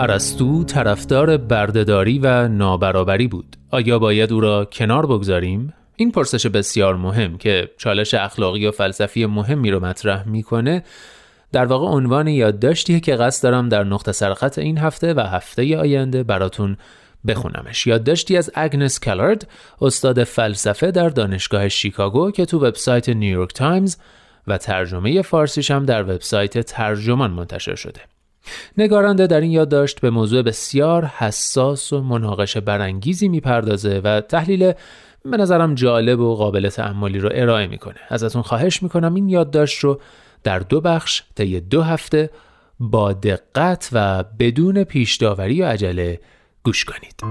ارسطو طرفدار بردهداری و نابرابری بود. آیا باید او را کنار بگذاریم؟ این پرسش بسیار مهم که چالش اخلاقی و فلسفی مهمی رو مطرح می‌کنه. در واقع عنوان یادداشتیه که قصد دارم در نقطه سرخط این هفته و هفته آینده براتون بخونمش. یادداشتی از اگنس کلارد استاد فلسفه در دانشگاه شیکاگو که تو وبسایت نیویورک تایمز و ترجمه فارسیش هم در وبسایت ترجمان منتشر شده. نگارنده در این یادداشت به موضوع بسیار حساس و مناقشه برانگیزی می‌پردازه و تحلیل به نظرم جالب و قابل تعملی رو ارائه می‌کنه. ازتون خواهش می‌کنم این یادداشت رو در دو بخش طی دو هفته با دقت و بدون پیشداوری و عجله گوش کنید.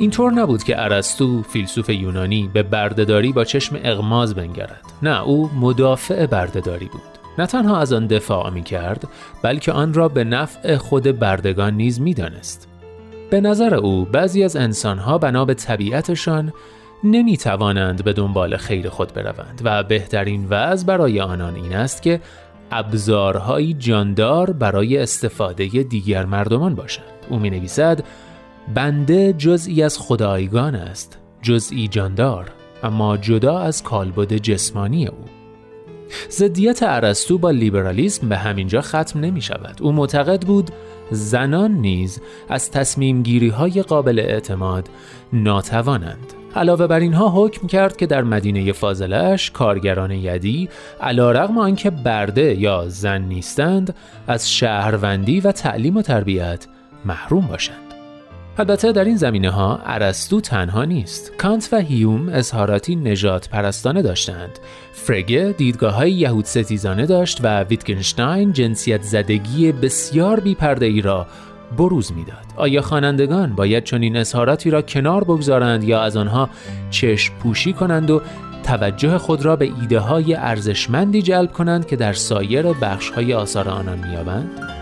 اینطور نبود که ارسطو فیلسوف یونانی به بردهداری با چشم اغماز بنگرد نه او مدافع بردهداری بود نه تنها از آن دفاع می کرد بلکه آن را به نفع خود بردگان نیز می دانست. به نظر او بعضی از انسانها بنا به طبیعتشان نمی توانند به دنبال خیر خود بروند و بهترین وضع برای آنان این است که ابزارهایی جاندار برای استفاده دیگر مردمان باشند. او می نویسد بنده جزئی از خدایگان است جزئی جاندار اما جدا از کالبد جسمانی او. ضدیت ارسطو با لیبرالیسم به همینجا ختم نمی شود. او معتقد بود زنان نیز از تصمیم گیری های قابل اعتماد ناتوانند. علاوه بر اینها حکم کرد که در مدینه فاضلش کارگران یدی علا رغم آنکه برده یا زن نیستند از شهروندی و تعلیم و تربیت محروم باشند. البته در این زمینه ها ارسطو تنها نیست. کانت و هیوم اظهاراتی نجات پرستانه داشتند. فرگه دیدگاه های یهود ستیزانه داشت و ویتگنشتاین جنسیت زدگی بسیار بیپرده ای را بروز می‌داد. آیا خوانندگان باید چنین اظهاراتی را کنار بگذارند یا از آنها چشم پوشی کنند و توجه خود را به ایده های ارزشمندی جلب کنند که در سایر بخش های آثار آنان میابند؟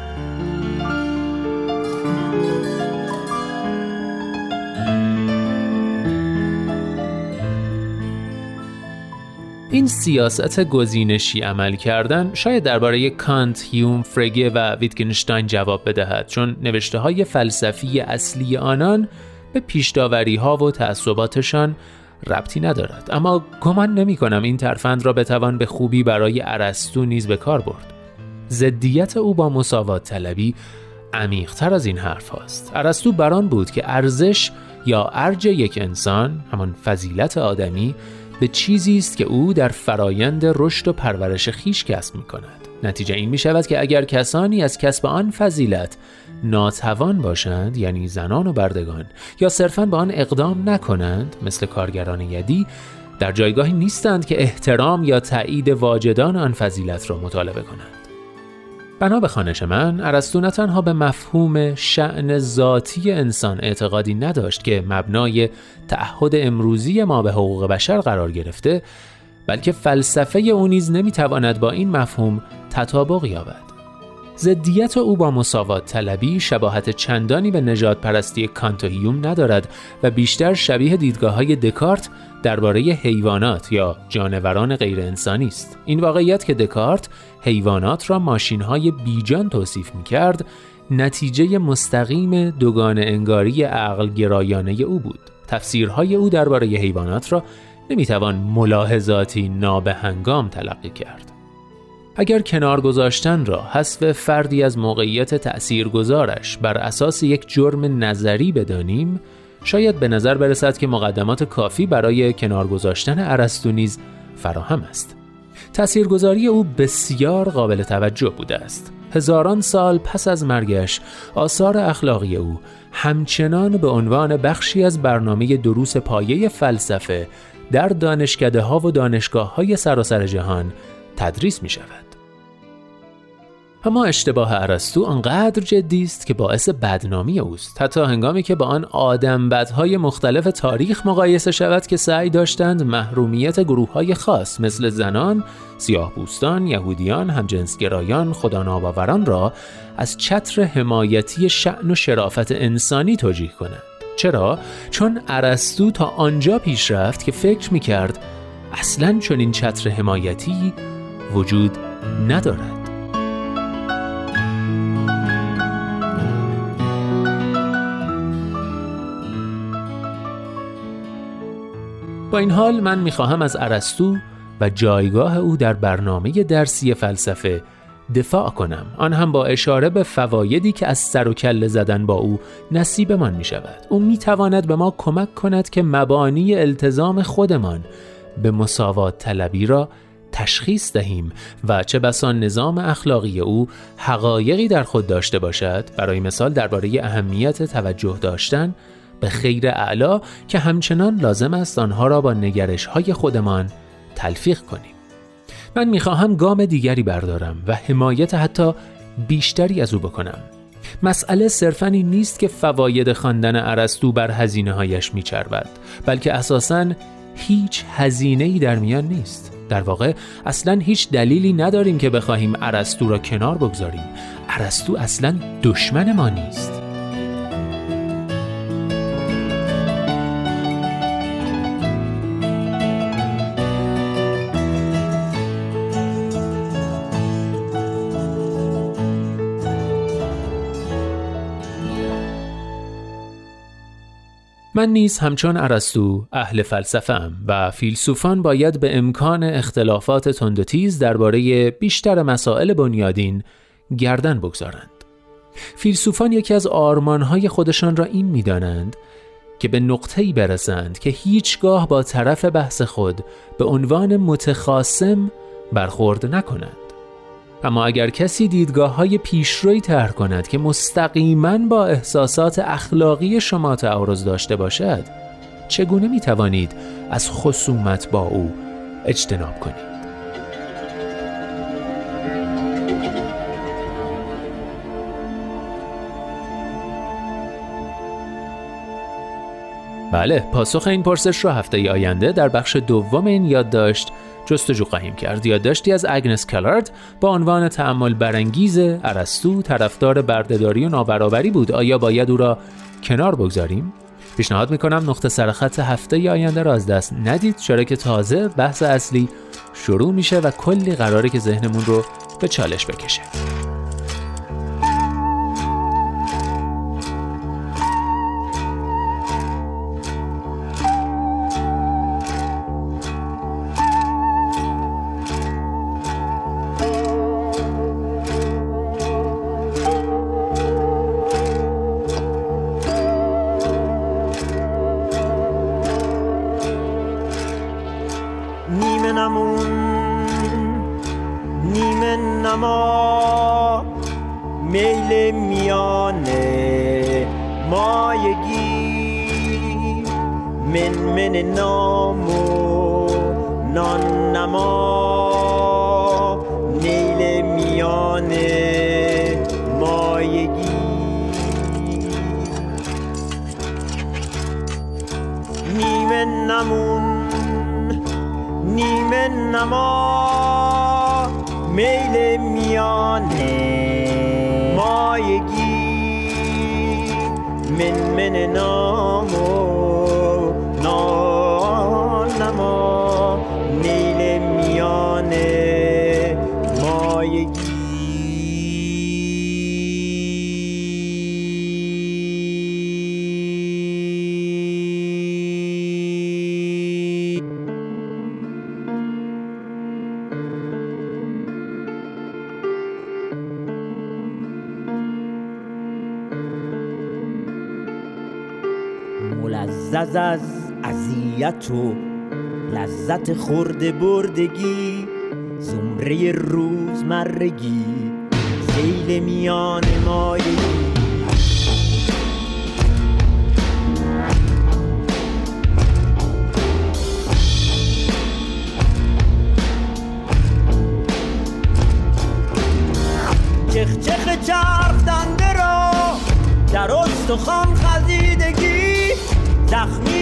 این سیاست گزینشی عمل کردن شاید درباره کانت، هیوم، فرگه و ویتگنشتاین جواب بدهد چون نوشته های فلسفی اصلی آنان به پیشداوری ها و تعصباتشان ربطی ندارد. اما گمان نمی کنم این ترفند را بتوان به خوبی برای ارسطو نیز به کار برد. ضدیت او با مساوات طلبی عمیقتر از این حرف هاست. ارسطو بران بود که ارزش یا ارج یک انسان همان فضیلت آدمی به چیزی است که او در فرایند رشد و پرورش خیش کسب می کند. نتیجه این می شود که اگر کسانی از کسب آن فضیلت ناتوان باشند یعنی زنان و بردگان یا صرفا به آن اقدام نکنند مثل کارگران یدی در جایگاهی نیستند که احترام یا تایید واجدان آن فضیلت را مطالبه کنند بنا به خانش من ارسطو نه تنها به مفهوم شعن ذاتی انسان اعتقادی نداشت که مبنای تعهد امروزی ما به حقوق بشر قرار گرفته بلکه فلسفه او نیز نمی‌تواند با این مفهوم تطابق یابد. ضدیت او با مساوات طلبی شباهت چندانی به نجات پرستی کانتوهیوم ندارد و بیشتر شبیه دیدگاه های دکارت درباره حیوانات یا جانوران غیر انسانی است. این واقعیت که دکارت حیوانات را ماشین های بیجان توصیف می کرد نتیجه مستقیم دوگان انگاری عقل گرایانه او بود. تفسیرهای او درباره حیوانات را نمی‌توان ملاحظاتی نابهنگام تلقی کرد. اگر کنار گذاشتن را حذف فردی از موقعیت تأثیرگذارش بر اساس یک جرم نظری بدانیم شاید به نظر برسد که مقدمات کافی برای کنار گذاشتن ارسطو نیز فراهم است تأثیرگذاری او بسیار قابل توجه بوده است هزاران سال پس از مرگش آثار اخلاقی او همچنان به عنوان بخشی از برنامه دروس پایه فلسفه در دانشکده ها و دانشگاه های سراسر جهان تدریس می شود. اما اشتباه ارسطو آنقدر جدی است که باعث بدنامی اوست حتی هنگامی که با آن آدم بدهای مختلف تاریخ مقایسه شود که سعی داشتند محرومیت گروه های خاص مثل زنان، سیاه بوستان، یهودیان، همجنسگرایان، خداناباوران را از چتر حمایتی شعن و شرافت انسانی توجیه کنند. چرا؟ چون ارسطو تا آنجا پیش رفت که فکر می کرد اصلا چون چتر حمایتی وجود ندارد. این حال من می‌خواهم از ارسطو و جایگاه او در برنامه درسی فلسفه دفاع کنم. آن هم با اشاره به فوایدی که از سر و کله زدن با او نصیبمان می شود او می تواند به ما کمک کند که مبانی التزام خودمان به مساوات طلبی را تشخیص دهیم و چه بسا نظام اخلاقی او حقایقی در خود داشته باشد. برای مثال درباره اهمیت توجه داشتن به خیر اعلا که همچنان لازم است آنها را با نگرش های خودمان تلفیق کنیم. من می‌خواهم گام دیگری بردارم و حمایت حتی بیشتری از او بکنم. مسئله صرفا این نیست که فواید خواندن ارسطو بر هزینه هایش میچربد بلکه اساسا هیچ هزینه ای در میان نیست. در واقع اصلا هیچ دلیلی نداریم که بخواهیم ارسطو را کنار بگذاریم. ارسطو اصلا دشمن ما نیست. من نیز همچون ارسطو اهل فلسفه و فیلسوفان باید به امکان اختلافات تند و تیز درباره بیشتر مسائل بنیادین گردن بگذارند. فیلسوفان یکی از آرمانهای خودشان را این می‌دانند که به نقطه‌ای برسند که هیچگاه با طرف بحث خود به عنوان متخاسم برخورد نکنند. اما اگر کسی دیدگاه های پیشروی طرح کند که مستقیما با احساسات اخلاقی شما تعارض داشته باشد چگونه می توانید از خصومت با او اجتناب کنید؟ بله پاسخ این پرسش را هفته آینده در بخش دوم این یادداشت جستجو خواهیم کرد. یادداشتی از اگنس کلارد با عنوان تعمل برانگیز ارسطو طرفدار بردهداری و نابرابری بود. آیا باید او را کنار بگذاریم؟ پیشنهاد می‌کنم نقطه سرخط هفته آینده را از دست ندید چرا که تازه بحث اصلی شروع میشه و کلی قراره که ذهنمون رو به چالش بکشه. Namo Meyle miyane Mayegi. Men mene namo Non namo Neyle miyane Mayegi. Nimen namun Nimen namo Meyle میان مایگی من من نامو ملزز از اذیت و لذت خورده بردگی زمره روزمرگی سیل میان مایگی. چخ چرخ دنده را در استخوان خزیدگی. زخمی می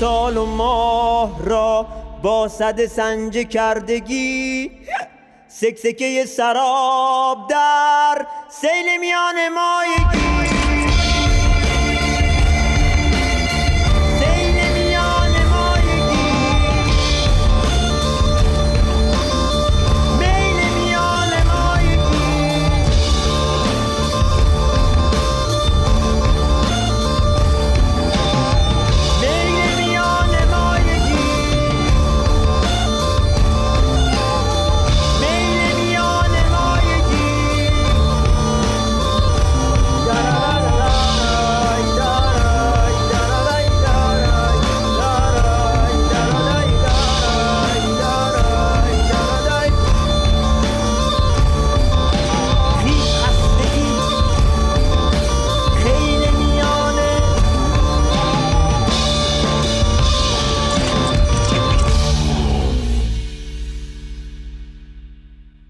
سال و ماه را با صد سنج کردگی سکسکه سراب در سیل میان مایگی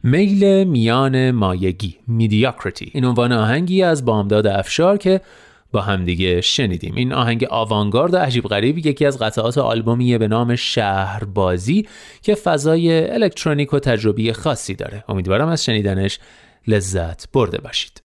میل میان مایگی میدیاکریتی این عنوان آهنگی از بامداد افشار که با همدیگه شنیدیم. این آهنگ آوانگارد و عجیب غریب یکی از قطعات آلبومیه به نام شهر بازی که فضای الکترونیک و تجربی خاصی داره. امیدوارم از شنیدنش لذت برده باشید.